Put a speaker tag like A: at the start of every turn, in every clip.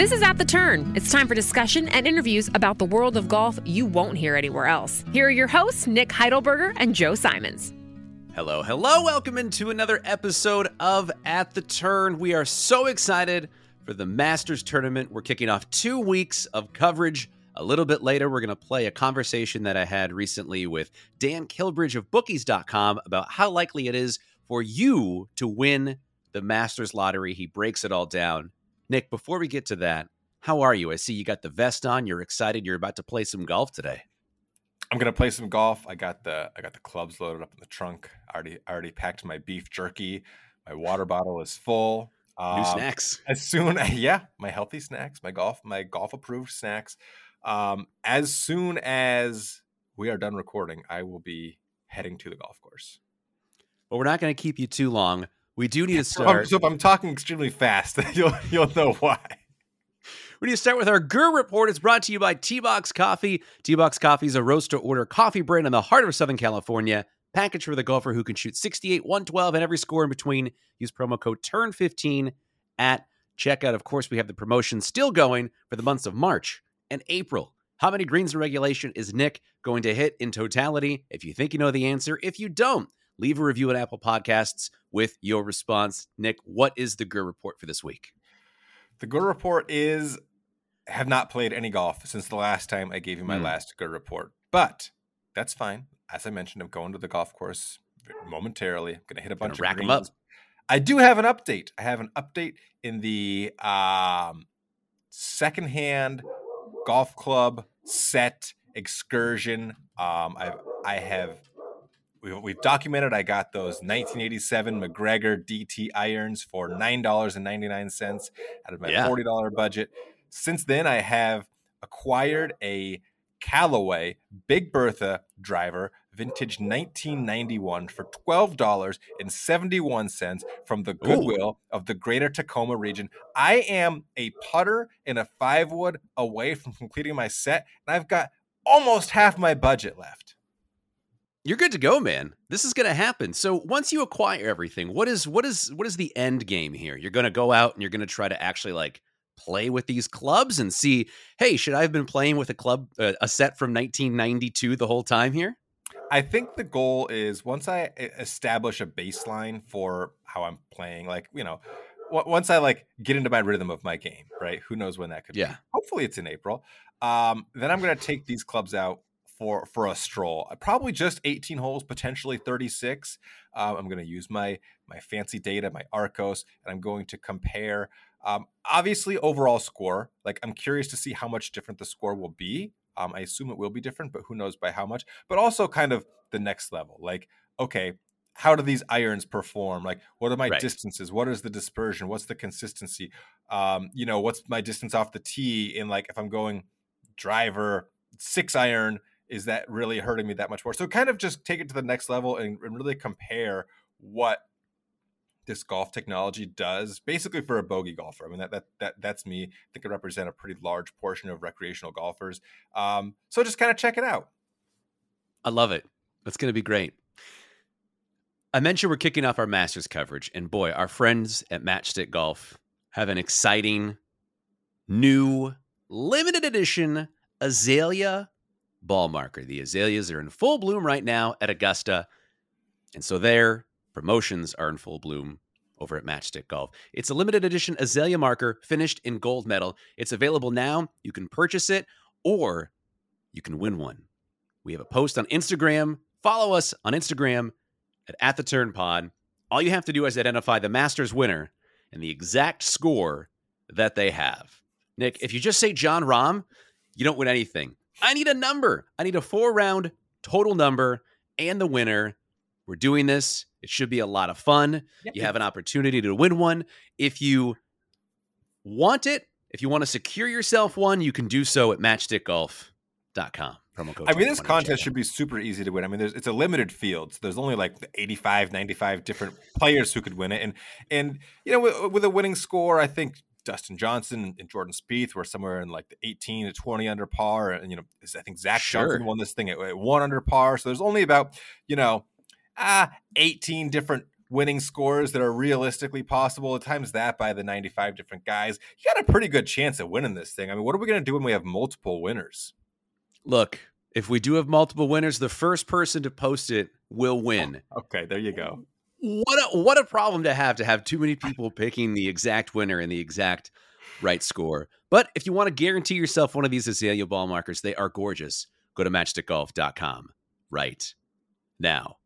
A: This is At the Turn. It's time for discussion and interviews about the world of golf you won't hear anywhere else. Here are your hosts, Nick Heidelberger and Joe Simons.
B: Hello, hello. Welcome into another episode of At the Turn. We are so excited for the Masters tournament. We're kicking off two weeks of coverage. A little bit later, we're going to play a conversation that I had recently with Dan Kilbridge of bookies.com about how likely it is for you to win the Masters lottery. He breaks it all down. Nick, before we get to that, how are you? I see you got the vest on. You're excited. You're about to play some golf today.
C: I'm gonna play some golf. I got the I got the clubs loaded up in the trunk. I already I already packed my beef jerky. My water bottle is full.
B: New um, snacks.
C: As soon, yeah, my healthy snacks, my golf, my golf approved snacks. Um, as soon as we are done recording, I will be heading to the golf course.
B: But we're not going to keep you too long. We do need to start.
C: So if I'm talking extremely fast, you'll you'll know why.
B: We need to start with our GUR report. It's brought to you by T Box Coffee. T Box Coffee is a roast to order coffee brand in the heart of Southern California. Package for the golfer who can shoot 68, 112, and every score in between. Use promo code TURN15 at checkout. Of course, we have the promotion still going for the months of March and April. How many greens in regulation is Nick going to hit in totality? If you think you know the answer, if you don't, leave a review at Apple Podcasts with your response. Nick, what is the GUR report for this week?
C: The GUR report is have not played any golf since the last time I gave you my mm. last GUR report, but that's fine. As I mentioned, I'm going to the golf course momentarily. I'm going to hit a bunch of
B: rack
C: greens.
B: them up.
C: I do have an update. I have an update in the um, secondhand golf club set excursion. Um, I've I have we've, we've documented I got those 1987 MacGregor DT irons for $9.99 out of my yeah. $40 budget. Since then, I have acquired a Callaway Big Bertha driver, vintage 1991, for $12.71 from the Goodwill Ooh. of the greater Tacoma region. I am a putter and a five wood away from completing my set, and I've got almost half my budget left
B: you're good to go, man. This is going to happen. So once you acquire everything, what is what is what is the end game here? You're going to go out and you're going to try to actually like play with these clubs and see, hey, should I have been playing with a club uh, a set from 1992 the whole time here?
C: I think the goal is once I establish a baseline for how I'm playing, like you know, once I like get into my rhythm of my game, right? Who knows when that could
B: yeah.
C: be? Hopefully, it's in April. Um, then I'm going to take these clubs out for for a stroll. Uh, probably just 18 holes, potentially 36. Um, I'm going to use my my fancy data, my Arccos, and I'm going to compare. Um, obviously, overall score. Like I'm curious to see how much different the score will be. Um, I assume it will be different, but who knows by how much. But also, kind of the next level. Like, okay, how do these irons perform? Like, what are my right. distances? What is the dispersion? What's the consistency? Um, you know, what's my distance off the tee? In like, if I'm going driver six iron is that really hurting me that much more? So kind of just take it to the next level and, and really compare what this golf technology does basically for a bogey golfer. I mean that that that that's me. I think I represent a pretty large portion of recreational golfers. Um, so just kind of check it out.
B: I love it. That's going to be great. I mentioned we're kicking off our Masters coverage, and boy, our friends at Matchstick Golf have an exciting new limited edition Azalea ball marker. The azaleas are in full bloom right now at Augusta. And so their promotions are in full bloom over at Matchstick Golf. It's a limited edition azalea marker finished in gold medal. It's available now. You can purchase it or you can win one. We have a post on Instagram. Follow us on Instagram at, at the turn pod. All you have to do is identify the Masters winner and the exact score that they have. Nick, if you just say Jon Rahm, you don't win anything. I need a number. I need a four round total number and the winner. We're doing this. It should be a lot of fun. Yep. You have an opportunity to win one. If you want it, if you want to secure yourself one, you can do so at matchstickgolf.com.
C: Promo code I mean, this contest should be super easy to win. I mean, there's it's a limited field. So there's only like 85, 95 different players who could win it. And, and you know, with, with a winning score, I think Dustin Johnson and Jordan Spieth were somewhere in like the 18 to 20 under par. And, you know, I think Zach sure. Johnson won this thing at, at, one under par. So there's only about, you know, ah, 18 different winning scores that are realistically possible. It times that by the 95 different guys. You got a pretty good chance of winning this thing. I mean, what are we going to do when we have multiple winners?
B: Look, if we do have multiple winners, the first person to post it will win.
C: Okay, there you go.
B: What a what a problem to have to have too many people picking the exact winner and the exact right score. But if you want to guarantee yourself one of these azalea ball markers, they are gorgeous. Go to matchstickgolf.com right now.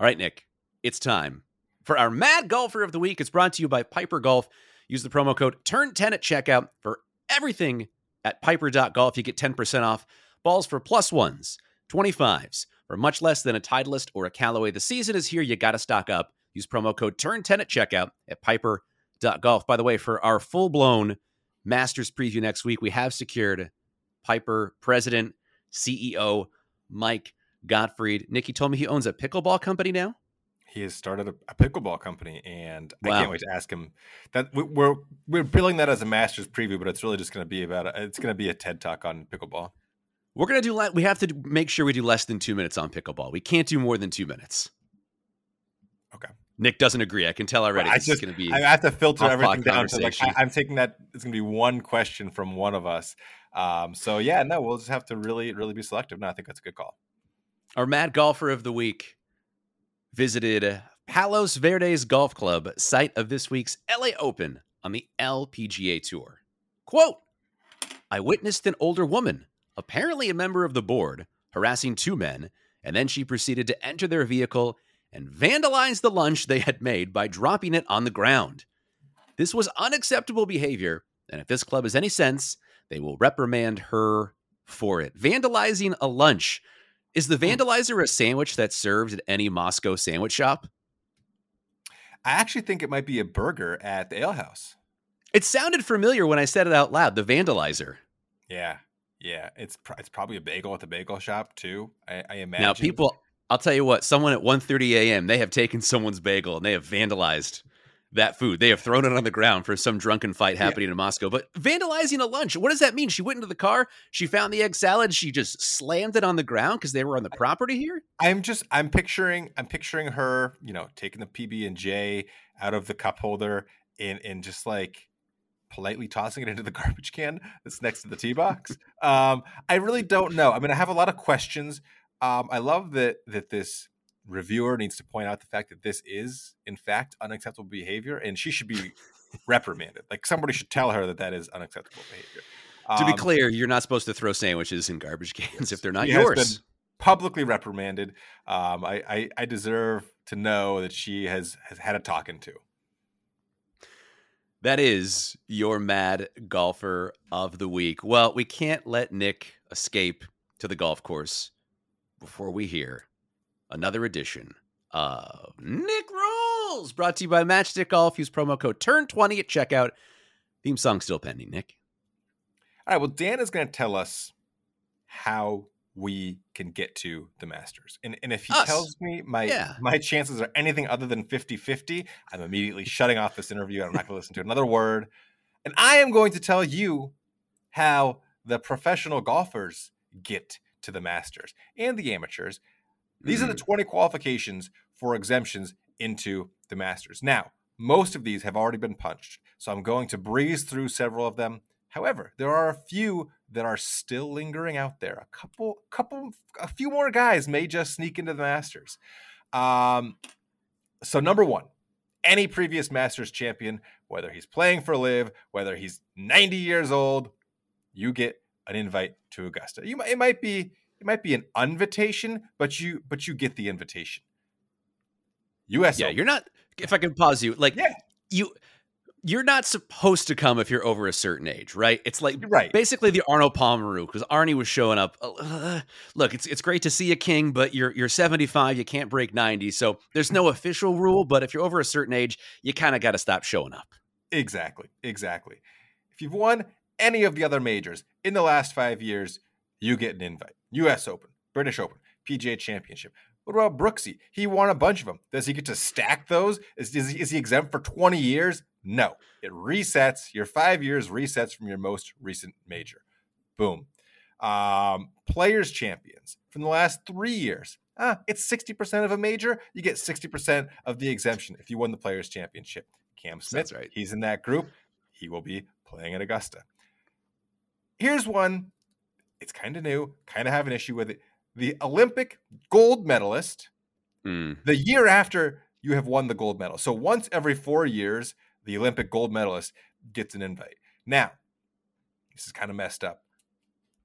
B: All right, Nick, it's time for our Mad Golfer of the Week. It's brought to you by Piper Golf. Use the promo code TURN10 at checkout for everything at piper.golf. You get 10% off balls for plus ones, 25s, for much less than a Titleist or a Callaway. The season is here. You got to stock up. Use promo code TURN10 at checkout at piper.golf. By the way, for our full blown Masters preview next week, we have secured Piper president, CEO Mike Gottfried. Nicky told me he owns a pickleball company now.
C: He has started a, a pickleball company, and
B: Wow.
C: I can't wait to ask him. That we- we're we're billing that as a Masters preview, but it's really just going to be about a, it's going to be a TED talk on pickleball.
B: We're gonna do. Le- we have to make sure we do less than two minutes on pickleball. We can't do more than two minutes.
C: Okay.
B: Nick doesn't agree. I can tell already.
C: I just
B: gonna be.
C: I have to filter everything down to like. I, I'm taking that it's going to be one question from one of us. Um, so yeah, no, we'll just have to really really be selective. No, I think that's a good call.
B: Our mad golfer of the week visited Palos Verdes Golf Club, site of this week's LA Open on the LPGA Tour. Quote I witnessed an older woman, apparently a member of the board, harassing two men, and then she proceeded to enter their vehicle and vandalize the lunch they had made by dropping it on the ground. This was unacceptable behavior, and if this club has any sense, they will reprimand her for it. Vandalizing a lunch. Is the hmm. vandalizer a sandwich that's served at any Moscow sandwich shop?
C: I actually think it might be a burger at the alehouse.
B: It sounded familiar when I said it out loud. The vandalizer.
C: Yeah, yeah, it's pr- it's probably a bagel at the bagel shop too. I, I imagine.
B: Now, people, I'll tell you what. Someone at 1:30 a.m. They have taken someone's bagel and they have vandalized that food. They have thrown it on the ground for some drunken fight
C: Yeah.
B: happening in Moscow. But vandalizing a lunch, what does that mean? She went into the car, she found the egg salad, she just slammed it on the ground because they were on the property here.
C: I'm just I'm picturing I'm picturing her, you know, taking the PB and J out of the cup holder and and just like politely tossing it into the garbage can that's next to the tee box. um, I really don't know. I mean, I have a lot of questions. Um, I love that that this reviewer needs to point out the fact that this is in fact unacceptable behavior, and she should be reprimanded. Like somebody should tell her that that is unacceptable behavior.
B: to be
C: Um,
B: clear, you're not supposed to throw sandwiches in garbage cans if they're not
C: She has
B: yours.
C: been publicly reprimanded. Um, I, I I deserve to know that she has has had a talking to.
B: That is your mad golfer of the week. Well, we can't let Nick escape to the golf course before we hear another edition of Nick Rules, brought to you by Matchstick Golf. Use promo code TURN20 at checkout. Theme song still pending, Nick.
C: All right. Well, Dan is going to tell us how we can get to the Masters, and and if he
B: Us.
C: tells me my
B: Yeah.
C: my chances are anything other than 50-50, I'm immediately shutting off this interview. I'm not going to listen to another word, and I am going to tell you how the professional golfers get to the Masters and the amateurs. These are the mm. 20 qualifications for exemptions into the Masters. Now, most of these have already been punched, so I'm going to breeze through several of them. However, there are a few that are still lingering out there. A couple, couple, a few more guys may just sneak into the Masters. Um, so number one, any previous Masters champion, whether he's playing for LIV, whether he's 90 years old, you get an invite to Augusta. You might, it might be it might be an invitation, but you but you get the invitation. U.S.
B: Yeah, you're not. If I can pause you, like
C: Yeah.
B: you, you're not supposed to come if you're over a certain age, right? It's like
C: right.
B: basically the Arnold Palmer rule because Arnie was showing up. uh, look, it's it's great to see a king, but you're you're 75, you can't break 90. So there's no official rule, but if you're over a certain age, you kind of got to stop showing up.
C: Exactly. Exactly. If you've won any of the other majors in the last five years, you get an invite. U.S. Open, British Open, PGA Championship. What about Brooksy? He won a bunch of them. Does he get to stack those? Is, is, he, is he exempt for 20 years? No. It resets. Your five years resets from your most recent major. Boom. Um, players champions from the last three years ah, it's 60% of a major. You get 60% of the exemption if you won the Players' Championship. Cam Smith,
B: That's right.
C: he's in that group. He will be playing at Augusta. Here's one. It's kind of new, kind of have an issue with it. The Olympic gold medalist,
B: Mm.
C: the year after you have won the gold medal. So once every four years, the Olympic gold medalist gets an invite. Now, this is kind of messed up.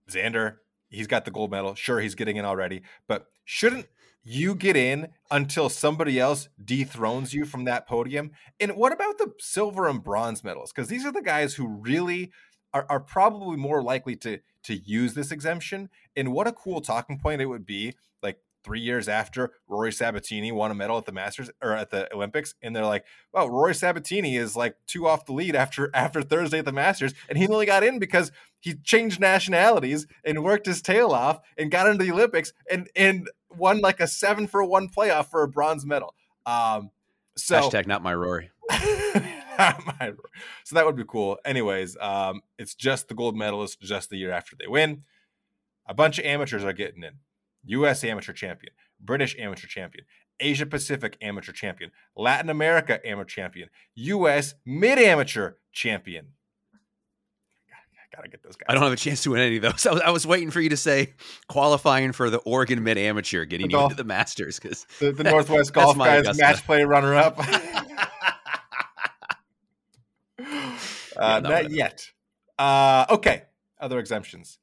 C: Xander, he's got the gold medal. Sure, he's getting in already, but shouldn't you get in until somebody else dethrones you from that podium? And what about the silver and bronze medals? Because these are the guys who really are, are probably more likely to to use this exemption. And what a cool talking point it would be, like three years after Rory Sabatini won a medal at the Masters or at the Olympics, and they're like, "Well, Rory Sabatini is like two off the lead after after Thursday at the Masters, and he only got in because he changed nationalities and worked his tail off and got into the Olympics and and won like a seven for one playoff for a bronze medal." Um, so
B: Hashtag not my Rory.
C: so that would be cool. Anyways, um, it's just the gold medalist just the year after they win. A bunch of amateurs are getting in. U.S. amateur champion, British amateur champion, Asia Pacific amateur champion, Latin America amateur champion, U.S. mid amateur champion. Gotta get those guys.
B: I don't have a chance to win any of those. I was, I was waiting for you to say qualifying for the Oregon Mid Amateur, getting
C: The
B: you into the Masters because
C: the, the Northwest Golf guys
B: Augusta.
C: match play runner up. uh,
B: no,
C: not yet. Uh, okay, other exemptions.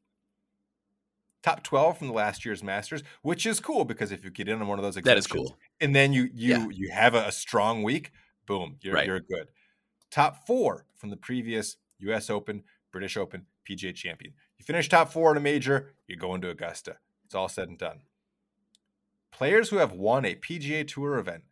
C: Top twelve from the last year's Masters, which is cool because if you get in on one of those
B: that is cool.
C: and then you you
B: Yeah.
C: you have a, a strong week, boom, you're
B: Right.
C: you're good. Top four from the previous U.S. Open, British Open, PGA Champion. You finish top four in a major, you're going to Augusta. It's all said and done. Players who have won a PGA Tour event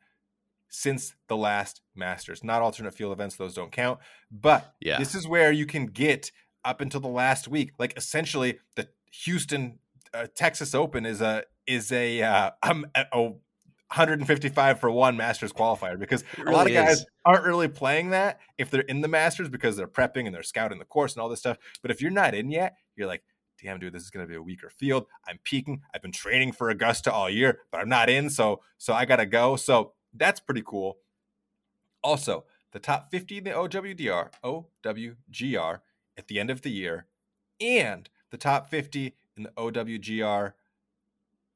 C: since the last Masters, not alternate field events; those don't count. But
B: Yeah.
C: this is where you can get up until the last week. Like essentially, the Houston uh, Texas Open is a is a uh, um, a, a 155 for one Masters qualifier because
B: It
C: a lot of
B: really
C: guys
B: is.
C: aren't really playing that if they're in the Masters because they're prepping and they're scouting the course and all this stuff. But if you're not in yet, you're like, damn, dude, this is going to be a weaker field. I'm peaking. I've been training for Augusta all year, but I'm not in, so so I got to go. So that's pretty cool. Also, the top 50 in the OWDR, OWGR at the end of the year, and the top 50 in the OWGR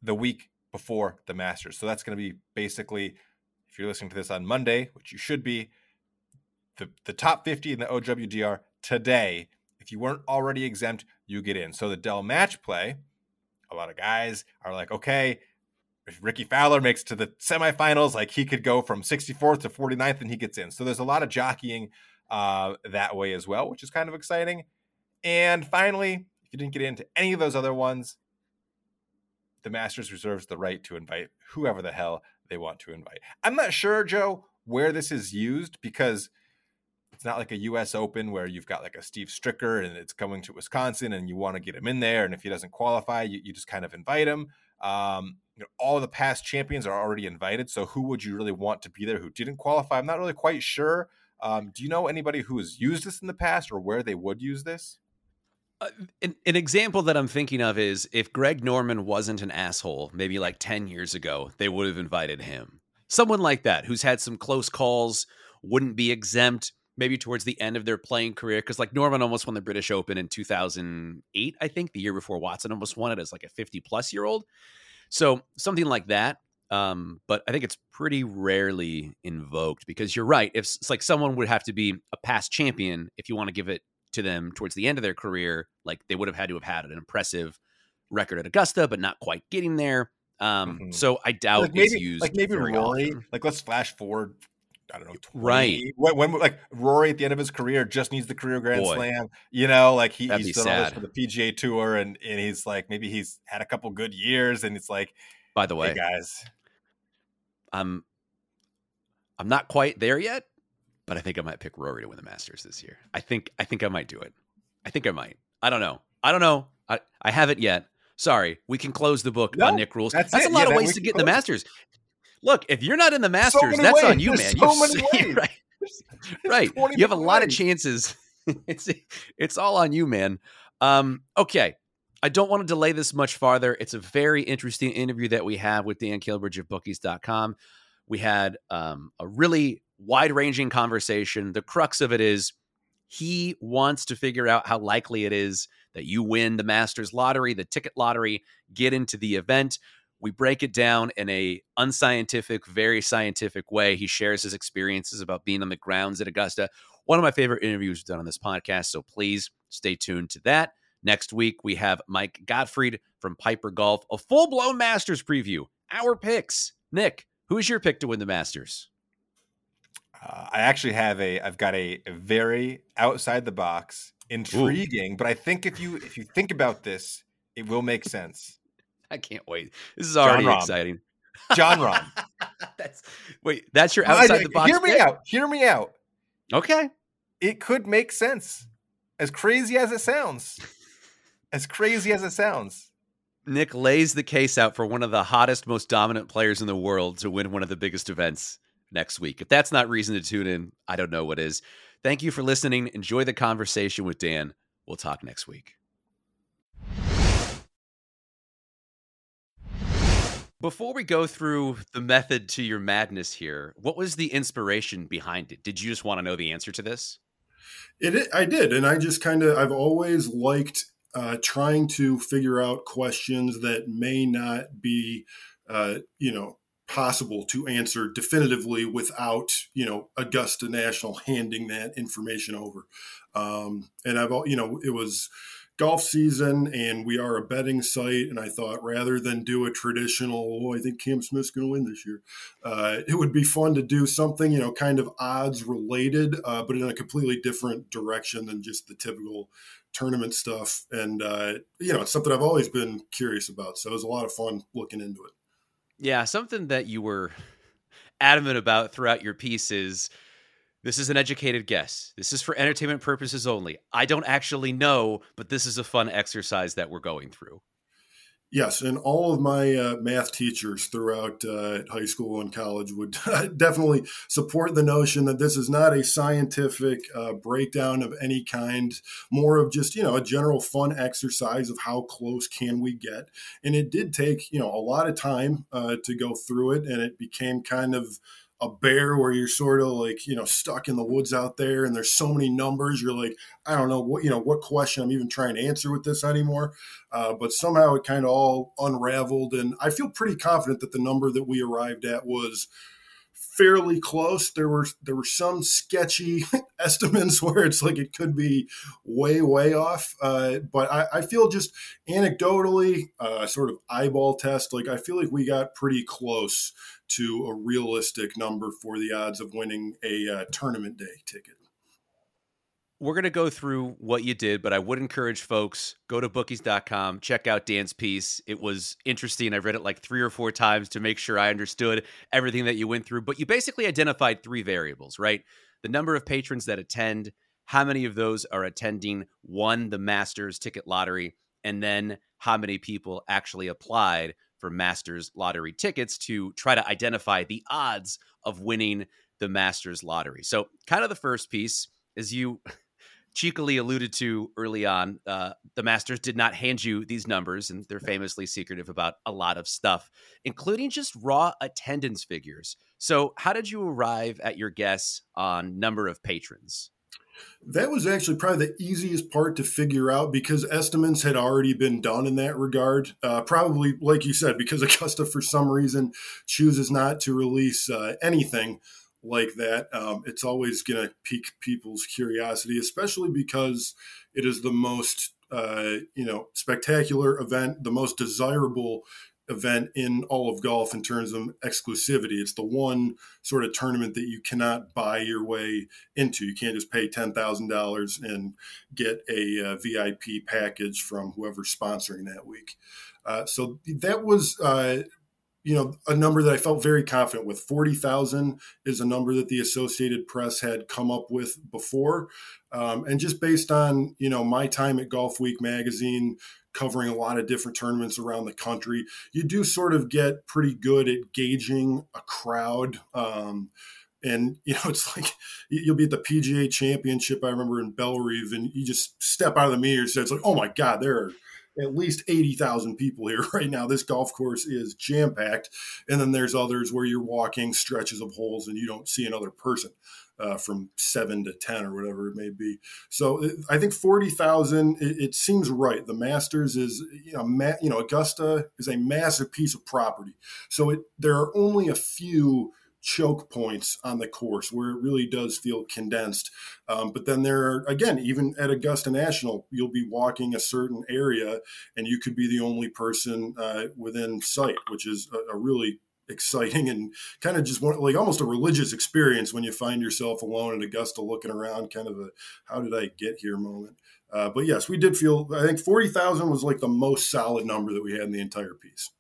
C: the week before the Masters. So that's going to be basically, if you're listening to this on Monday, which you should be, the, the top 50 in the OWDR today. If you weren't already exempt, you get in. So the Dell match play, a lot of guys are like, okay, Rickie Fowler makes to the semifinals, like he could go from 64th to 49th and he gets in. So there's a lot of jockeying uh, that way as well, which is kind of exciting. And finally, if you didn't get into any of those other ones, the Masters reserves the right to invite whoever the hell they want to invite. I'm not sure, Joe, where this is used because it's not like a US Open where you've got like a Steve Stricker and it's coming to Wisconsin and you want to get him in there. And if he doesn't qualify, you, you just kind of invite him. Um, you know, all the past champions are already invited. So who would you really want to be there who didn't qualify? I'm not really quite sure. Um, do you know anybody who has used this in the past or where they would use this?
B: Uh, an, an example that I'm thinking of is if Greg Norman wasn't an asshole, maybe like 10 years ago, they would have invited him. Someone like that who's had some close calls, wouldn't be exempt maybe towards the end of their playing career. Because like Norman almost won the British Open in 2008, I think, the year before Watson almost won it as like a 50 plus year old. So something like that. Um, but I think it's pretty rarely invoked because you're right. If it's like someone would have to be a past champion if you want to give it to them towards the end of their career, like they would have had to have had an impressive record at Augusta, but not quite getting there. Um,
C: Mhm.
B: so I doubt
C: like
B: it's used
C: like maybe
B: very
C: Rory.
B: often.
C: Like let's flash forward. I don't know, 20,
B: Right.
C: When, when like Rory at the end of his career just needs the career Grand
B: Boy.
C: Slam. You know, like he,
B: That'd
C: he's done all this for the PGA Tour, and and he's like maybe he's had a couple good years, and it's like,
B: By the
C: hey
B: way,
C: guys,
B: I'm I'm not quite there yet, but I think I might pick Rory to win the Masters this year. I think I think I might do it. I think I might. I don't know. I don't know. I, I haven't yet. Sorry, we can close the book
C: No,
B: on Nick Rules.
C: that's
B: That's, a lot
C: Yeah,
B: of ways to get in the. Masters. Look, if you're not in the Masters,
C: many
B: that's on you,
C: There's
B: man.
C: so many ways.
B: right, right. You have a lot of chances. it's it's all on you, man. Um, okay, I don't want to delay this much farther. It's a very interesting interview that we have with Dan Kilbridge of bookies.com. We had um, a really wide ranging conversation. The crux of it is he wants to figure out how likely it is that you win the Masters lottery, the ticket lottery, get into the event. We break it down in a unscientific, very scientific way. He shares his experiences about being on the grounds at Augusta. One of my favorite interviews done on this podcast, so please stay tuned to that. Next week, we have Mike Gottfried from Piper Golf, a full blown Masters preview. Our picks. Nick, who's your pick to win the Masters?
C: Uh, I actually have a. I've got a, a very outside the box, intriguing. Ooh. But I think if you if you think about this, it will make sense.
B: I can't wait. This is already exciting.
C: Jon Rahm.
B: that's wait. That's your outside I, the box.
C: Hear me
B: pick?
C: out. Hear me out.
B: Okay.
C: It could make sense, as crazy as it sounds. As crazy as it sounds.
B: Nick lays the case out for one of the hottest, most dominant players in the world to win one of the biggest events next week. If that's not reason to tune in, I don't know what is. Thank you for listening. Enjoy the conversation with Dan. We'll talk next week. Before we go through the method to your madness here, what was the inspiration behind it? Did you just want to know the answer to this?
D: It, I did, and I just kind of I've always liked uh, trying to figure out questions that may not be, uh, you know, possible to answer definitively without, you know, Augusta National handing that information over. Um, and I've, you know, it was golf season and we are a betting site. And I thought rather than do a traditional, oh, I think Cam Smith's going to win this year, uh, it would be fun to do something, you know, kind of odds related, uh, but in a completely different direction than just the typical tournament stuff. And, uh, you know, it's something I've always been curious about. So it was a lot of fun looking into it.
B: Yeah. Something that you were adamant about throughout your piece is this is an educated guess. This is for entertainment purposes only. I don't actually know, but this is a fun exercise that we're going through.
D: Yes, and all of my uh, math teachers throughout uh, high school and college would definitely support the notion that this is not a scientific uh, breakdown of any kind, more of just you know a general fun exercise of how close can we get. And it did take you know a lot of time uh, to go through it, and it became kind of a bear where you're sort of like you know stuck in the woods out there and there's so many numbers you're like i don't know what you know what question i'm even trying to answer with this anymore. Uh, but somehow it kind of all unraveled and i feel pretty confident that the number that we arrived at was fairly close there were there were some sketchy estimates where it's like it could be way way off uh, but I, I, feel just anecdotally uh, sort of eyeball test like i feel like we got pretty close to a realistic number for the odds of winning a uh, tournament day ticket.
B: We're going to go through what you did, but I would encourage folks go to bookies.com, check out Dan's piece. It was interesting. I've read it like three or four times to make sure I understood everything that you went through. But you basically identified three variables, right? The number of patrons that attend, how many of those are attending one, the Masters ticket lottery, and then how many people actually applied for Masters lottery tickets to try to identify the odds of winning the Masters lottery. So, kind of the first piece, is you cheekily alluded to early on, uh, the Masters did not hand you these numbers, and they're famously secretive about a lot of stuff, including just raw attendance figures. So, how did you arrive at your guess on number of patrons?
D: That was actually probably the easiest part to figure out because estimates had already been done in that regard. Uh, probably, like you said, because Augusta, for some reason, chooses not to release uh, anything like that. Um, it's always going to pique people's curiosity, especially because it is the most, uh, you know, spectacular event, the most desirable event in all of golf in terms of exclusivity. It's the one sort of tournament that you cannot buy your way into. You can't just pay $10,000 and get a, a, uh, VIP package from whoever's sponsoring that week. Uh, so that was, uh, you know, a number that I felt very confident with. 40,000 is a number that the Associated Press had come up with before. Um, and just based on, you know, my time at Golf Week magazine, covering a lot of different tournaments around the country, you do sort of get pretty good at gauging a crowd. Um, and you know, it's like you'll be at the PGA Championship. I remember in Bellerive, and you just step out of the meter, and it's like, oh my god, there are at least 80,000 people here right now. This golf course is jam packed. And then there's others where you're walking stretches of holes and you don't see another person. Uh, from seven to ten or whatever it may be. So it, I think forty thousand. It, it, seems right. The Masters is you know ma- you know Augusta is a massive piece of property. So it there are only a few choke points on the course where it really does feel condensed. Um, but then there are, again, even at Augusta National, you'll be walking a certain area and you could be the only person uh, within sight, which is a, a really exciting and kind of just one, like almost a religious experience when you find yourself alone at Augusta looking around, kind of a how did I get here moment. Uh, but yes, we did feel, I think 40,000 was like the most solid number that we had in the entire piece.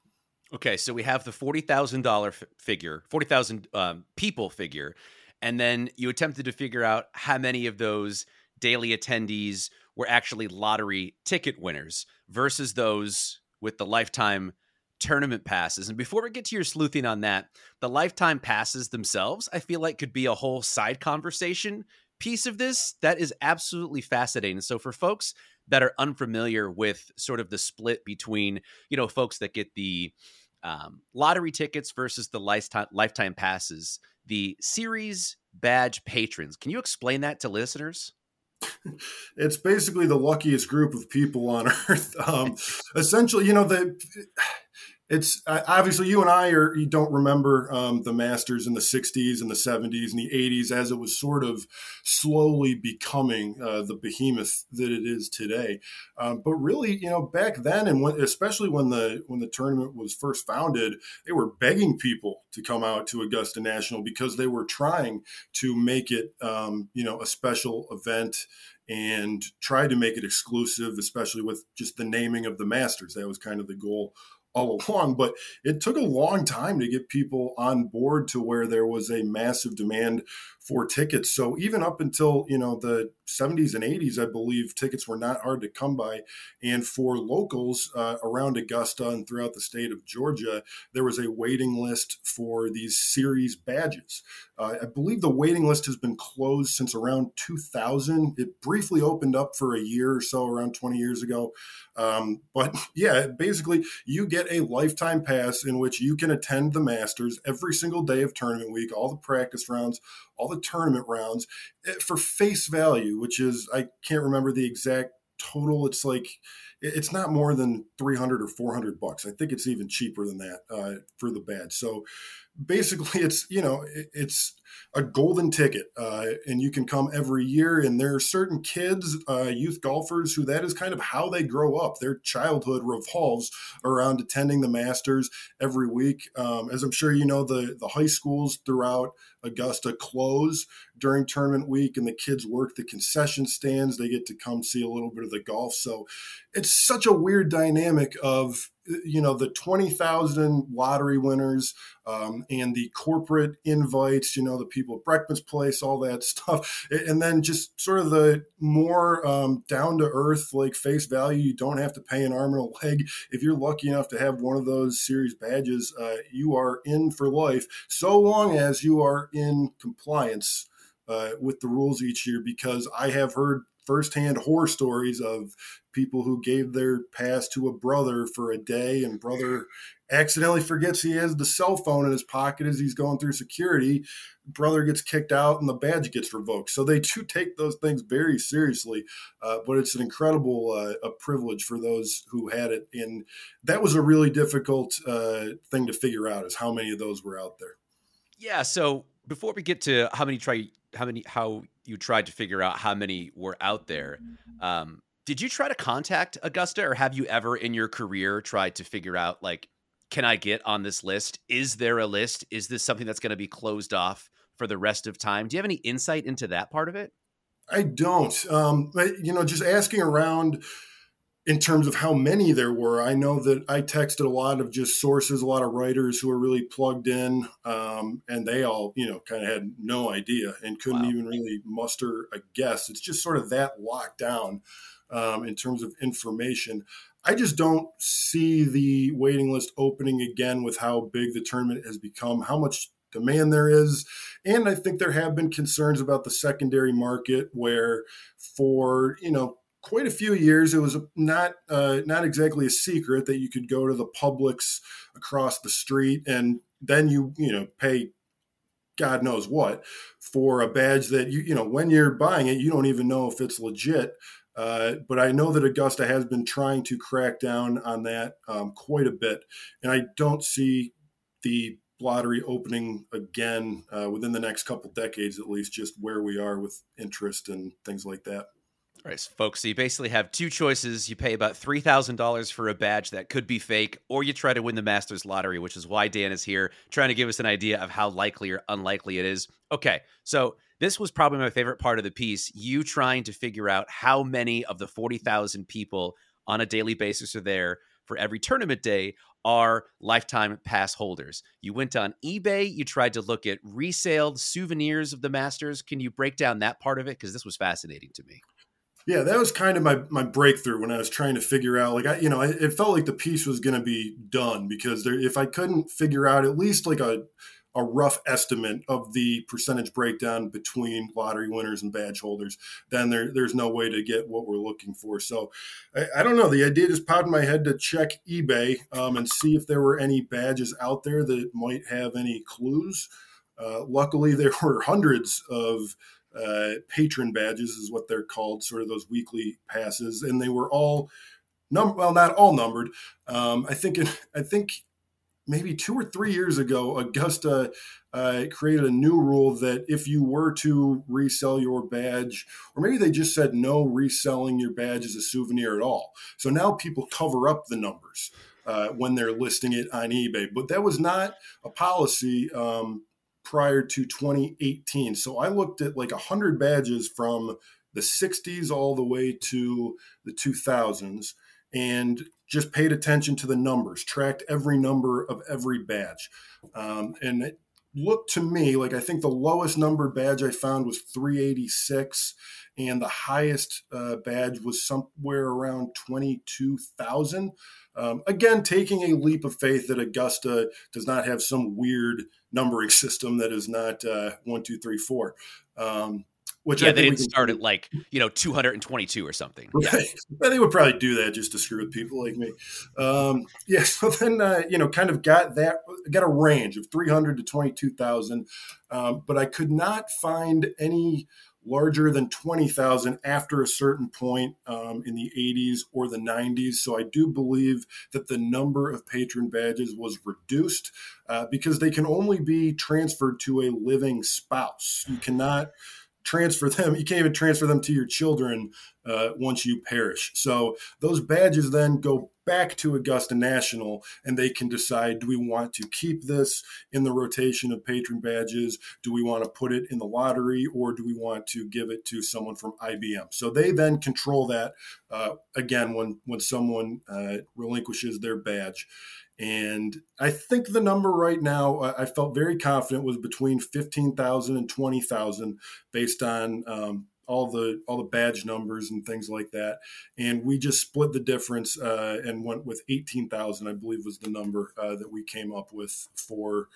B: Okay, so we have the forty thousand dollar figure, forty thousand um, people figure, and then you attempted to figure out how many of those daily attendees were actually lottery ticket winners versus those with the lifetime tournament passes. And before we get to your sleuthing on that, the lifetime passes themselves, I feel like could be a whole side conversation piece of this that is absolutely fascinating. So for folks that are unfamiliar with sort of the split between, you know, folks that get the um, lottery tickets versus the lifetime lifetime passes, the series badge patrons. Can you explain that to listeners?
D: It's basically the luckiest group of people on earth. Um, essentially, you know, the it's obviously you and I are you don't remember um, the Masters in the '60s and the '70s and the '80s as it was sort of slowly becoming uh, the behemoth that it is today. Um, but really, you know, back then and when, especially when the when the tournament was first founded, they were begging people to come out to Augusta National because they were trying to make it, um, you know, a special event and tried to make it exclusive, especially with just the naming of the Masters. That was kind of the goal all along, but it took a long time to get people on board to where there was a massive demand for tickets. So even up until you know the 70s and 80s, I believe tickets were not hard to come by. And for locals uh, around Augusta and throughout the state of Georgia, there was a waiting list for these series badges. Uh, I believe the waiting list has been closed since around 2000. It briefly opened up for a year or so, around 20 years ago. Um, but yeah, basically, you get a lifetime pass in which you can attend the Masters every single day of tournament week, all the practice rounds, all the tournament rounds eh, for face value, which is, I can't remember the exact total. It's like, it's not more than 300 or 400 bucks. I think it's even cheaper than that uh, for the badge. So basically it's, you know, it's, a golden ticket, uh, and you can come every year. And there are certain kids, uh, youth golfers, who that is kind of how they grow up. Their childhood revolves around attending the Masters every week. Um, as I'm sure you know, the the high schools throughout Augusta close during tournament week, and the kids work the concession stands. They get to come see a little bit of the golf. So it's such a weird dynamic of you know the 20,000 lottery winners um, and the corporate invites you know the people at breakfast place all that stuff. And then just sort of the more um, down to earth like face value you don't have to pay an arm and a leg. If you're lucky enough to have one of those series badges uh, you are in for life so long as you are in compliance uh, with the rules each year because I have heard firsthand horror stories of people who gave their pass to a brother for a day and brother accidentally forgets he has the cell phone in his pocket as he's going through security. Brother gets kicked out and the badge gets revoked. So they do take those things very seriously uh, but it's an incredible uh, a privilege for those who had it. And that was a really difficult uh, thing to figure out is how many of those were out there.
B: Yeah so before we get to how many try how many how you tried to figure out how many were out there. Um, did you try to contact Augusta, or have you ever in your career tried to figure out like, can I get on this list? Is there a list? Is this something that's going to be closed off for the rest of time? Do you have any insight into that part of it?
D: I don't. Um, but, you know, just asking around in terms of how many there were, I know that I texted a lot of just sources, a lot of writers who were really plugged in, um, and they all, you know, kind of had no idea and couldn't wow. even really muster a guess. It's just sort of that locked down um, in terms of information. I just don't see the waiting list opening again with how big the tournament has become, how much demand there is. And I think there have been concerns about the secondary market where for, you know, quite a few years, it was not uh, not exactly a secret that you could go to the Publix across the street, and then you you know pay God knows what for a badge that you you know when you're buying it, you don't even know if it's legit. Uh, but I know that Augusta has been trying to crack down on that um, quite a bit, and I don't see the lottery opening again uh, within the next couple decades, at least. Just where we are with interest and things like that.
B: Right, folks. So you basically have two choices. You pay about three thousand dollars for a badge that could be fake, or you try to win the Masters lottery, which is why Dan is here, trying to give us an idea of how likely or unlikely it is. Okay, so this was probably my favorite part of the piece. You trying to figure out how many of the 40,000 people on a daily basis are there for every tournament day are lifetime pass holders. You went on eBay, you tried to look at resale souvenirs of the Masters. Can you break down that part of it? Because this was fascinating to me.
D: Yeah, that was kind of my, my breakthrough when I was trying to figure out, like, I, you know, it felt like the piece was going to be done because there, if I couldn't figure out at least like a, a rough estimate of the percentage breakdown between lottery winners and badge holders, then there, there's no way to get what we're looking for. So I, I don't know. The idea just popped in my head to check eBay um, and see if there were any badges out there that might have any clues. Uh, luckily, there were hundreds of uh, patron badges, is what they're called, sort of those weekly passes, and they were all num well, not all numbered. Um, I think I think maybe two or three years ago, Augusta uh, created a new rule that if you were to resell your badge, or maybe they just said no reselling your badge as a souvenir at all. So now people cover up the numbers uh, when they're listing it on eBay. But that was not a policy um, prior to 2018. So I looked at like 100 badges from the 60s all the way to the 2000s and just paid attention to the numbers, tracked every number of every badge. Um, and it looked to me like I think the lowest number badge I found was 386, and the highest uh, badge was somewhere around 22,000. Um, again, taking a leap of faith that Augusta does not have some weird numbering system that is not uh, one, two, three, four. Um,
B: which yeah, I they didn't start at like you know 222 or something.
D: Right. Yeah. they would probably do that just to screw with people like me. Um, yeah, so then uh, you know, kind of got that got a range of 300 to 22,000, um, but I could not find any larger than 20,000 after a certain point um, in the 80s or the 90s. So I do believe that the number of patron badges was reduced uh, because they can only be transferred to a living spouse. You cannot transfer them. You can't even transfer them to your children uh, once you perish. So those badges then go back to Augusta National and they can decide do we want to keep this in the rotation of patron badges? Do we want to put it in the lottery or do we want to give it to someone from IBM? So they then control that uh, again when, when someone uh, relinquishes their badge. And I think the number right now, I felt very confident was between 15,000 and 20,000 based on um, all the all the badge numbers and things like that. And we just split the difference uh, and went with 18,000, I believe was the number uh, that we came up with for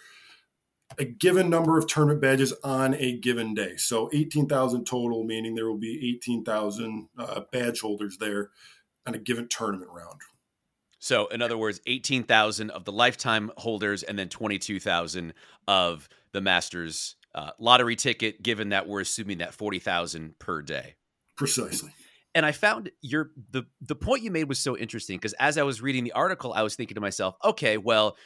D: a given number of tournament badges on a given day. So 18,000 total, meaning there will be 18,000 uh, badge holders there on a given tournament round.
B: So, in other words, 18,000 of the lifetime holders and then 22,000 of the Masters uh, lottery ticket, given that we're assuming that 40,000 per day.
D: Precisely.
B: And I found your the the point you made was so interesting because as I was reading the article, I was thinking to myself, okay, well,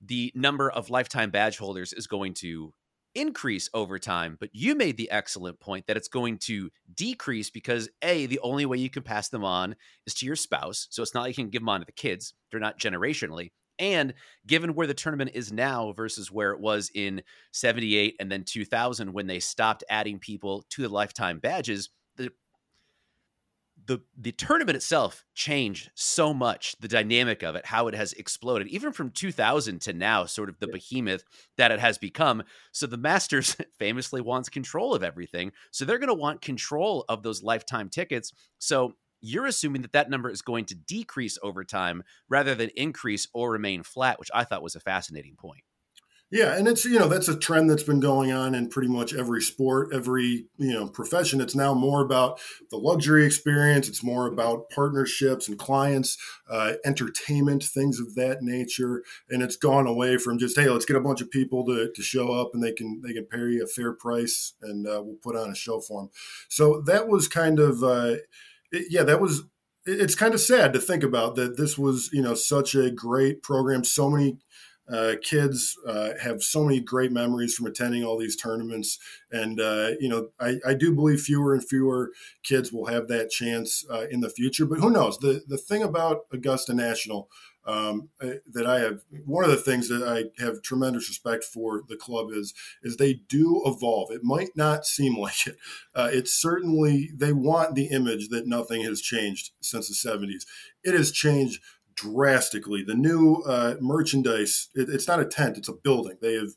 B: the number of lifetime badge holders is going to increase over time. But you made the excellent point that it's going to decrease because A, the only way you can pass them on is to your spouse. So it's not like you can give them on to the kids, they're not generationally. And given where the tournament is now versus where it was in 78 and then 2000 when they stopped adding people to the lifetime badges, the the the tournament itself changed so much the dynamic of it how it has exploded even from 2000 to now sort of the behemoth that it has become. So the masters famously wants control of everything. So they're going to want control of those lifetime tickets. So you're assuming that that number is going to decrease over time rather than increase or remain flat which i thought was a fascinating point
D: Yeah, and it's you know that's a trend that's been going on in pretty much every sport, every you know profession. It's now more about the luxury experience. It's more about partnerships and clients, uh, entertainment, things of that nature, and it's gone away from just hey, let's get a bunch of people to, to show up and they can they can pay you a fair price and uh, we'll put on a show for them. So that was kind of uh, it, yeah, that was it's kind of sad to think about that this was you know such a great program so many uh, kids uh, have so many great memories from attending all these tournaments, and uh, you know, I, I, do believe fewer and fewer kids will have that chance uh, in the future. But who knows? The the thing about Augusta National um, uh, that I have one of the things that I have tremendous respect for the club is is they do evolve. It might not seem like it. Uh, it's certainly they want the image that nothing has changed since the '70s. It has changed drastically. The new uh, merchandise, it, it's not a tent, it's a building. They have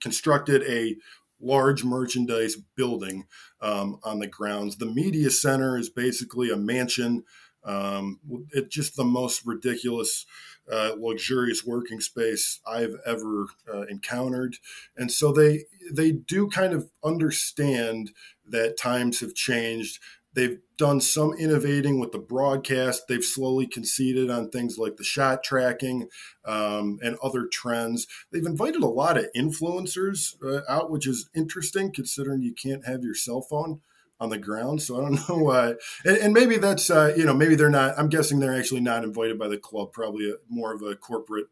D: constructed a large merchandise building um, on the grounds. The media center is basically a mansion. Um, it's just the most ridiculous, uh, luxurious working space I've ever uh, encountered. And so they they do kind of understand that times have changed They've done some innovating with the broadcast. They've slowly conceded on things like the shot tracking um, and other trends. They've invited a lot of influencers uh, out, which is interesting considering you can't have your cell phone on the ground. So I don't know why. And, and maybe that's, uh, you know, maybe they're not, I'm guessing they're actually not invited by the club, probably a, more of a corporate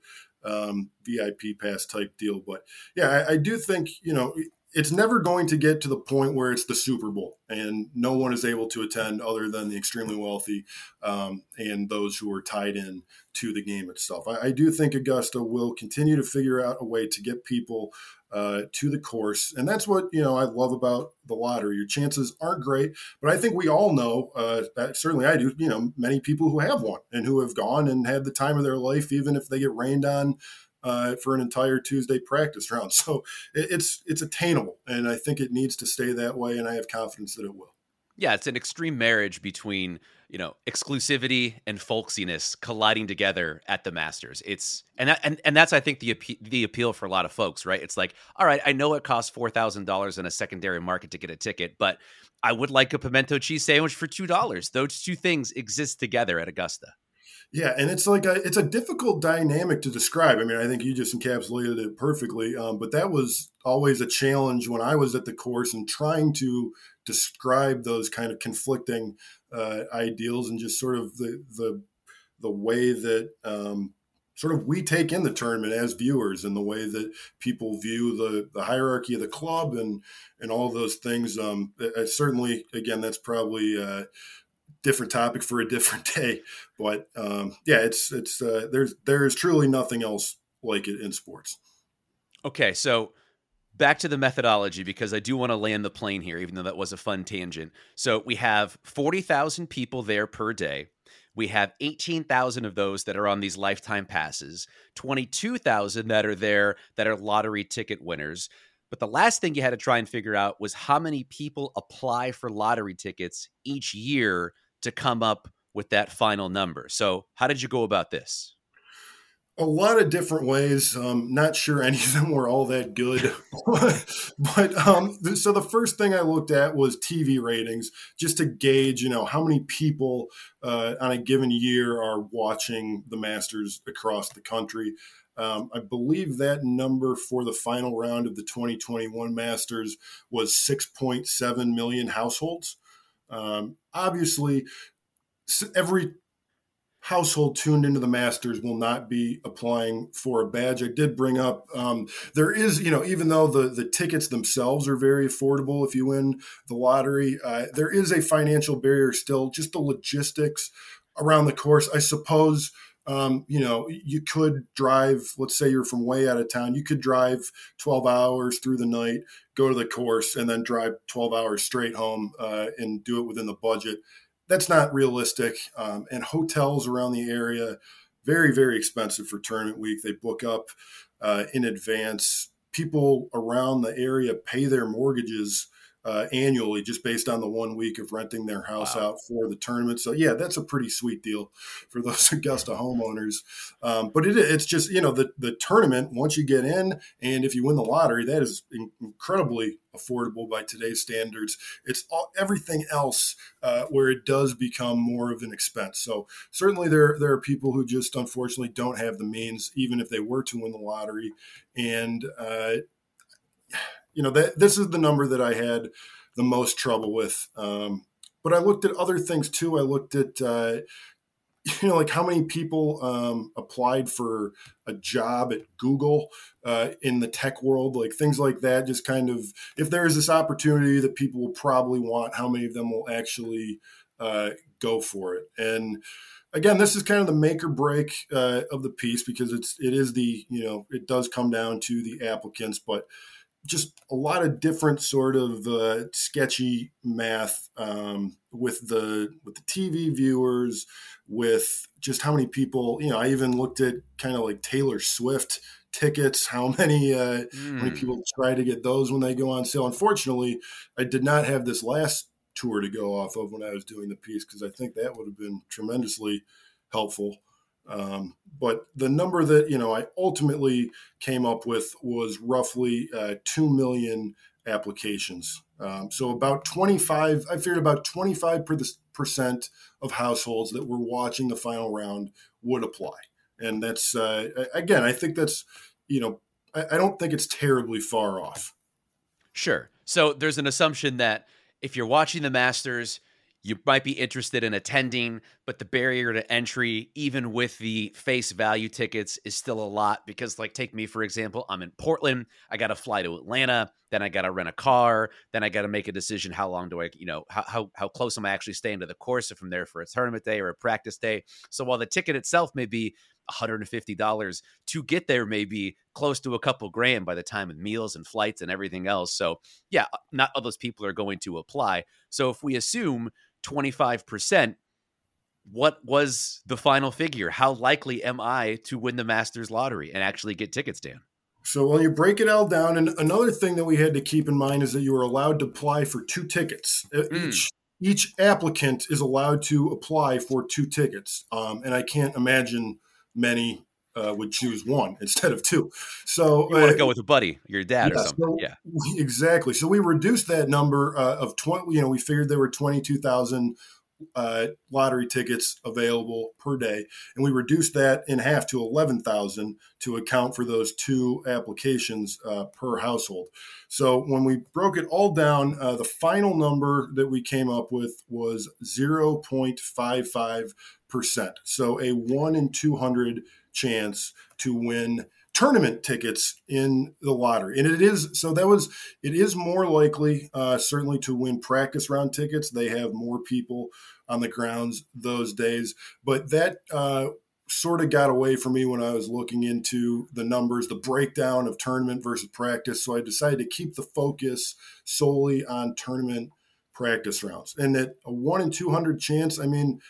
D: um, VIP pass type deal. But yeah, I, I do think, you know, it's never going to get to the point where it's the Super Bowl and no one is able to attend other than the extremely wealthy um, and those who are tied in to the game itself. I, I, do think Augusta will continue to figure out a way to get people uh, to the course, and that's what you know I love about the lottery. Your chances aren't great, but I think we all know uh, that certainly I do. You know, many people who have won and who have gone and had the time of their life, even if they get rained on uh, for an entire Tuesday practice round. So it's it's attainable, and I think it needs to stay that way, and I have confidence that it will.
B: Yeah, it's an extreme marriage between you know exclusivity and folksiness colliding together at the Masters. It's and that, and and that's I think the the appeal for a lot of folks, right? It's like, all right, I know it costs four thousand dollars in a secondary market to get a ticket, but I would like a pimento cheese sandwich for two dollars. Those two things exist together at Augusta.
D: Yeah, and it's like a, it's a difficult dynamic to describe. I mean, I think you just encapsulated it perfectly. Um, but that was always a challenge when I was at the course and trying to describe those kind of conflicting uh, ideals and just sort of the the the way that um, sort of we take in the tournament as viewers and the way that people view the the hierarchy of the club and and all those things. Um, certainly, again, that's probably. Uh, different topic for a different day. But um, yeah, it's it's uh, there's there is truly nothing else like it in sports.
B: Okay, so back to the methodology because I do want to land the plane here, even though that was a fun tangent. So we have forty thousand people there per day. We have 18,000 of those that are on these lifetime passes, 22,000 that are there that are lottery ticket winners. But the last thing you had to try and figure out was how many people apply for lottery tickets each year to come up with that final number. So, how did you go about this?
D: A lot of different ways. Um, not sure any of them were all that good, but um, so the first thing I looked at was TV ratings, just to gauge, you know, how many people uh, on a given year are watching the Masters across the country. Um, I believe that number for the final round of the 2021 Masters was 6.7 million households. Um, obviously, every household tuned into the Masters will not be applying for a badge. I did bring up um, there is, you know, even though the the tickets themselves are very affordable if you win the lottery, uh, there is a financial barrier still. Just the logistics around the course, I suppose. Um, you know, you could drive, let's say you're from way out of town, you could drive 12 hours through the night, go to the course, and then drive 12 hours straight home uh, and do it within the budget. That's not realistic. Um, and hotels around the area, very, very expensive for tournament week. They book up uh, in advance. People around the area pay their mortgages uh, annually just based on the one week of renting their house wow. out for the tournament. So yeah, that's a pretty sweet deal for those Augusta homeowners. Um, but it, it's just you know the the tournament once you get in, and if you win the lottery, that is incredibly affordable by today's standards. It's all, everything else uh, where it does become more of an expense. So certainly there there are people who just unfortunately don't have the means, even if they were to win the lottery, and uh, you know that this is the number that I had the most trouble with. Um, but I looked at other things too. I looked at uh, you know like how many people um, applied for a job at google uh, in the tech world like things like that just kind of if there is this opportunity that people will probably want how many of them will actually uh, go for it and again this is kind of the make or break uh, of the piece because it's it is the you know it does come down to the applicants but just a lot of different sort of uh, sketchy math um, with the with the TV viewers, with just how many people. You know, I even looked at kind of like Taylor Swift tickets. How many uh, mm. how many hmm. people try to get those when they go on sale? Unfortunately, I did not have this last tour to go off of when I was doing the piece because I think that would have been tremendously helpful. Um, but the number that you know I ultimately came up with was roughly uh, two million applications. Um, so about 25, I figured about 25 percent of households that were watching the final round would apply, and that's uh, again, I think that's you know I, I don't think it's terribly far off.
B: Sure. So there's an assumption that if you're watching the Masters, you might be interested in attending, but the barrier to entry, even with the face value tickets, is still a lot because, like, take me for example, I'm in Portland, I got to fly to Atlanta, then I got to rent a car, then I got to make a decision how long do I, you know, how, how how close am I actually staying to the course if I'm there for a tournament day or a practice day. So while the ticket itself may be $150 to get there may be close to a couple grand by the time of meals and flights and everything else. So, yeah, not all those people are going to apply. So, if we assume 25%, what was the final figure? How likely am I to win the Masters lottery and actually get tickets, Dan?
D: So, when you break it all down, and another thing that we had to keep in mind is that you were allowed to apply for two tickets. Mm. Each each applicant is allowed to apply for two tickets, um, and I can't imagine many uh, would choose one instead of two. So
B: you want to uh, go with a buddy, your dad yeah, or something. So,
D: yeah, exactly. So we reduced that number uh, of twenty. You know, we figured there were twenty two thousand uh, lottery tickets available per day, and we reduced that in half to eleven thousand to account for those two applications uh, per household. So when we broke it all down, uh, the final number that we came up with was zero point five five percent. So a one in two hundred chance to win tournament tickets in the lottery. And it is so that was it is more likely uh, certainly to win practice round tickets. They have more people on the grounds those days. But that uh, sort of got away from me when i was looking into the numbers the breakdown of tournament versus practice. So i decided to keep the focus solely on tournament practice rounds. And that a 1 in 200 chance i mean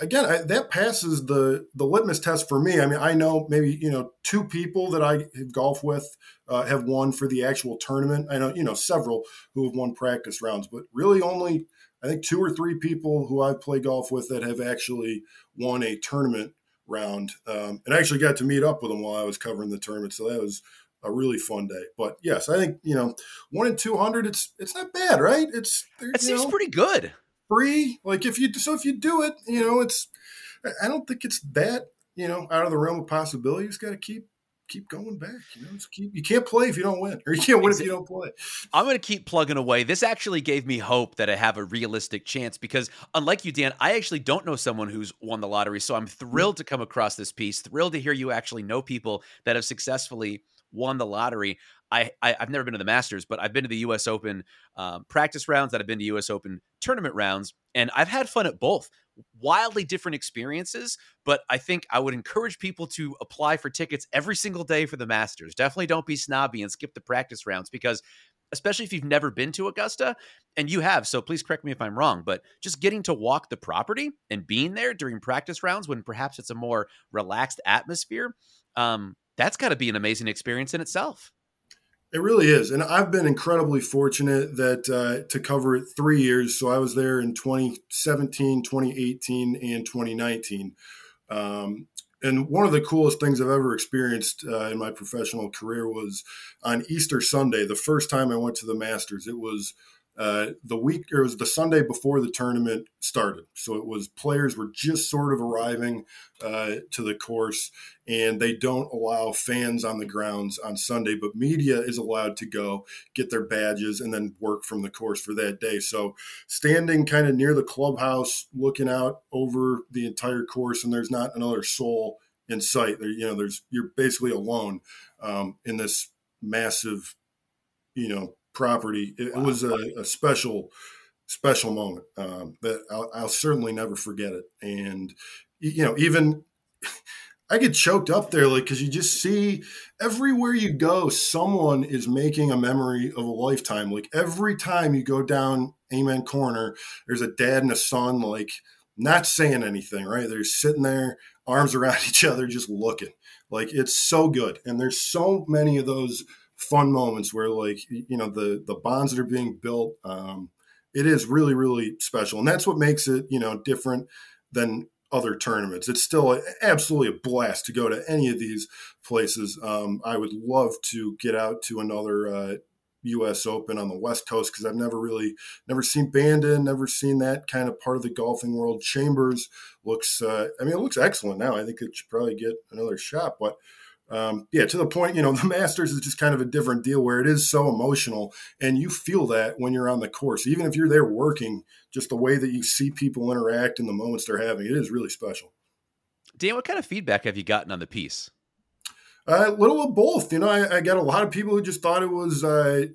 D: again I, that passes the the litmus test for me i mean i know maybe you know two people that i have golf with uh, have won for the actual tournament i know you know several who have won practice rounds but really only i think two or three people who i've played golf with that have actually won a tournament round um, and i actually got to meet up with them while i was covering the tournament so that was a really fun day. But yes, I think you know one in two hundred. It's it's not bad, right? It's
B: it seems know, pretty good
D: free. Like if you so if you do it, you know, it's I don't think it's that you know out of the realm of possibility. You just got to keep keep going back. You know, keep, you can't play if you don't win, or you can't win if you don't play.
B: I'm going to keep plugging away. This actually gave me hope that I have a realistic chance because, unlike you, Dan, I actually don't know someone who's won the lottery. So I'm hmm. thrilled to come across this piece. Thrilled to hear you actually know people that have successfully won the lottery. I, I have never been to the Masters, but I've been to the U.S. Open um, practice rounds. That I've been to U.S. Open tournament rounds, and I've had fun at both. Wildly different experiences, but I think I would encourage people to apply for tickets every single day for the Masters. Definitely don't be snobby and skip the practice rounds because especially if you've never been to Augusta and you have. So please correct me if I'm wrong, but just getting to walk the property and being there during practice rounds when perhaps it's a more relaxed atmosphere, um, that's got to be an amazing experience in itself.
D: It really is. And I've been incredibly fortunate that uh, to cover it three years. So I was there in 2017, 2018, and 2019. Um, and one of the coolest things I've ever experienced uh, in my professional career was on Easter Sunday, the first time I went to the Masters. It was uh, the week or it was the Sunday before the tournament started. So it was players were just sort of arriving uh, to the course, and they don't allow fans on the grounds on Sunday, but media is allowed to go get their badges and then work from the course for that day. So standing kind of near the clubhouse, looking out over the entire course, and there's not another soul in sight. There, you know, there's you're basically alone um, in this massive, you know, property. It, wow. it was a, a, special, special moment um, that I'll, I'll, certainly never forget it. And you know, even I get choked up there, like because you just see everywhere you go, someone is making a memory of a lifetime. Like every time you go down Amen Corner, there's a dad and a son, like not saying anything, right? They're sitting there, arms around each other, just looking. Like it's so good, and there's so many of those fun moments where like you know the the bonds that are being built um, it is really really special. And that's what makes it you know different than other tournaments. It's still a, absolutely a blast to go to any of these places. Um, i would love to get out to another uh, us open on the west coast because i've never really never seen bandon never seen that kind of part of the golfing world. Chambers looks uh, i mean it looks excellent now. I think it should probably get another shot but um, yeah, to the point, you know, the Masters is just kind of a different deal where it is so emotional, and you feel that when you're on the course, even if you're there working, just the way that you see people interact and the moments they're having, it is really special.
B: Dan, what kind of feedback have you gotten on the piece?
D: A uh, little of both. You know, I, I, got a lot of people who just thought it was uh,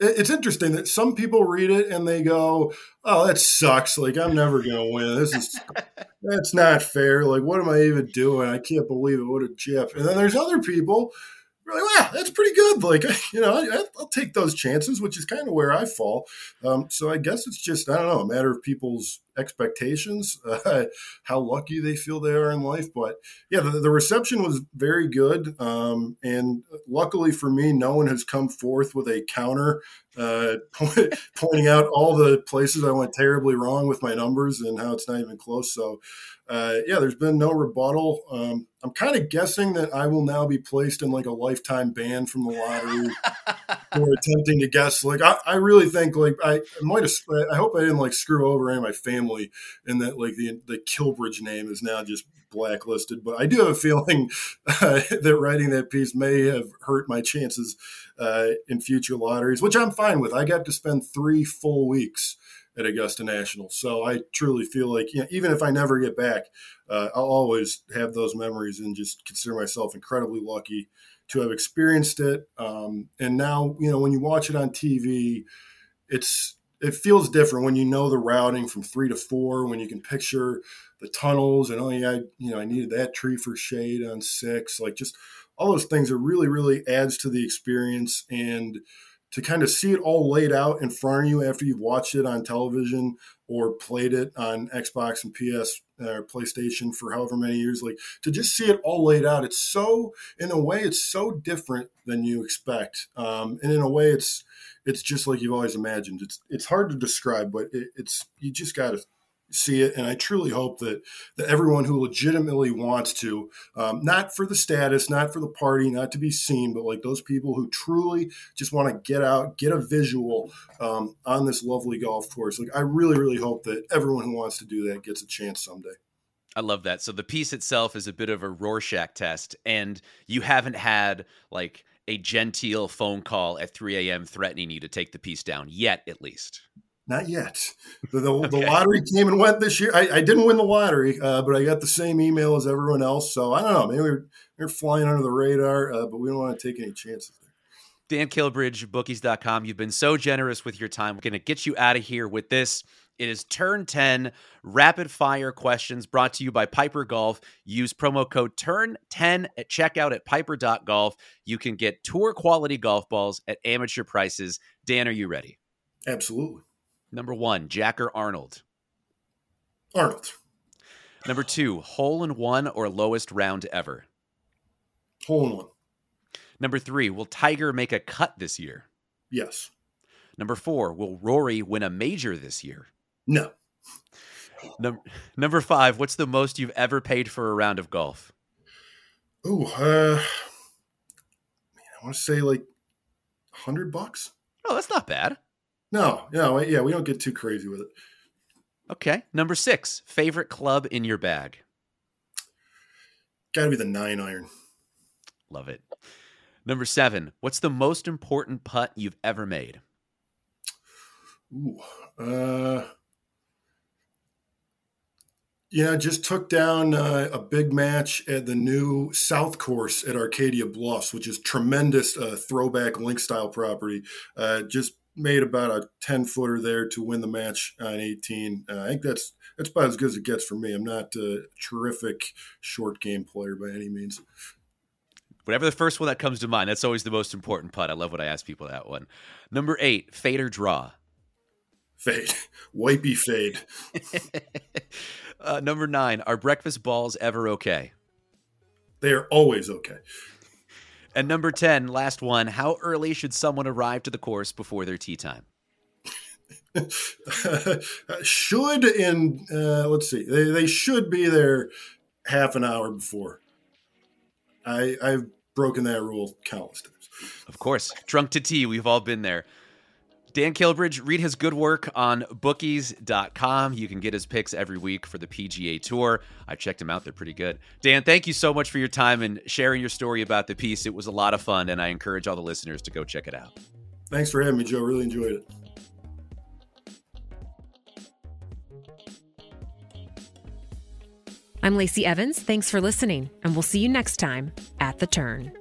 D: it's interesting that some people read it and they go, "Oh, that sucks! Like I'm never gonna win. This is that's not fair. Like what am I even doing? I can't believe it. What a chip!" And then there's other people like, wow, that's pretty good. Like, you know, I, will take those chances, which is kind of where I fall. Um, so I guess it's just, I don't know, a matter of people's expectations, uh, how lucky they feel they are in life. But yeah, the, the reception was very good. Um, and luckily for me, no one has come forth with a counter uh, pointing out all the places I went terribly wrong with my numbers and how it's not even close. So, uh, yeah, there's been no rebuttal. Um, I'm kind of guessing that I will now be placed in like a lifetime ban from the lottery for attempting to guess. Like, I, I really think like I, I might have. I hope I didn't like screw over any of my family and that like the the Kilbridge name is now just blacklisted. But I do have a feeling uh, that writing that piece may have hurt my chances uh, in future lotteries, which I'm fine with. I got to spend three full weeks at Augusta National. So I truly feel like you know, even if I never get back, uh, I'll always have those memories and just consider myself incredibly lucky to have experienced it. Um, and now, you know, when you watch it on TV, it's it feels different when you know the routing from three to four, when you can picture the tunnels and oh yeah, you know, I needed that tree for shade on six. Like just all those things are really, really adds to the experience and to kind of see it all laid out in front of you after you've watched it on television or played it on Xbox and PS or uh, PlayStation for however many years, like to just see it all laid out. It's so, in a way, it's so different than you expect, um, and in a way, it's it's just like you've always imagined. It's it's hard to describe, but it, it's you just got to see it. And I truly hope that that everyone who legitimately wants to, um, not for the status, not for the party, not to be seen, but like those people who truly just want to get out, get a visual um, on this lovely golf course. Like I really, really hope that everyone who wants to do that gets a chance someday.
B: I love that. So the piece itself is a bit of a Rorschach test, and you haven't had like a genteel phone call at 3 a.m. threatening you to take the piece down yet, at least.
D: Not yet. The, the, okay. the, lottery came and went this year. I, I didn't win the lottery, uh, but I got the same email as everyone else. So I don't know. Maybe we're, we're flying under the radar, uh, but we don't want to take any chances there.
B: Dan Kilbridge, bookies.com. You've been so generous with your time. We're going to get you out of here with this. It is turn 10 rapid fire questions brought to you by Piper Golf. Use promo code TURN10 at checkout at piper.golf. You can get tour quality golf balls at amateur prices. Dan, are you ready?
D: Absolutely.
B: Number one, Jack or Arnold?
D: Arnold.
B: Number two, hole in one or lowest round ever?
D: Hole in one.
B: Number three, will Tiger make a cut this year?
D: Yes.
B: Number four, will Rory win a major this year?
D: No.
B: Num- number five, what's the most you've ever paid for a round of golf?
D: Oh, uh, I want to say like hundred bucks.
B: Oh, that's not bad.
D: No, no, yeah, we don't get too crazy with it.
B: Okay. Number six, favorite club in your bag?
D: Got to be the nine iron.
B: Love it. Number seven, what's the most important putt you've ever made?
D: Ooh, uh, yeah, just took down uh, a big match at the new South Course at Arcadia Bluffs, which is tremendous uh, throwback link style property. Uh, just made about a 10 footer there to win the match on 18. Uh, I think that's that's about as good as it gets for me. I'm not a terrific short game player by any means.
B: Whatever the first one that comes to mind, that's always the most important putt. I love when I ask people that one. Number eight, fade or draw?
D: Fade. Wipey fade.
B: uh, number nine, are breakfast balls ever okay?
D: They are always okay.
B: And number 10, last one, how early should someone arrive to the course before their tee time?
D: should in uh, let's see they, they should be there half an hour before. I i've broken that rule countless times.
B: Of course. Trunk to tee we've all been there Dan Kilbridge, read his good work on bookies.com. You can get his picks every week for the PGA Tour. I've checked them out, they're pretty good. Dan, thank you so much for your time and sharing your story about the piece. It was a lot of fun, and I encourage all the listeners to go check it out.
D: Thanks for having me, Joe. Really enjoyed it.
A: I'm Lacey Evans. Thanks for listening, and we'll see you next time at the turn.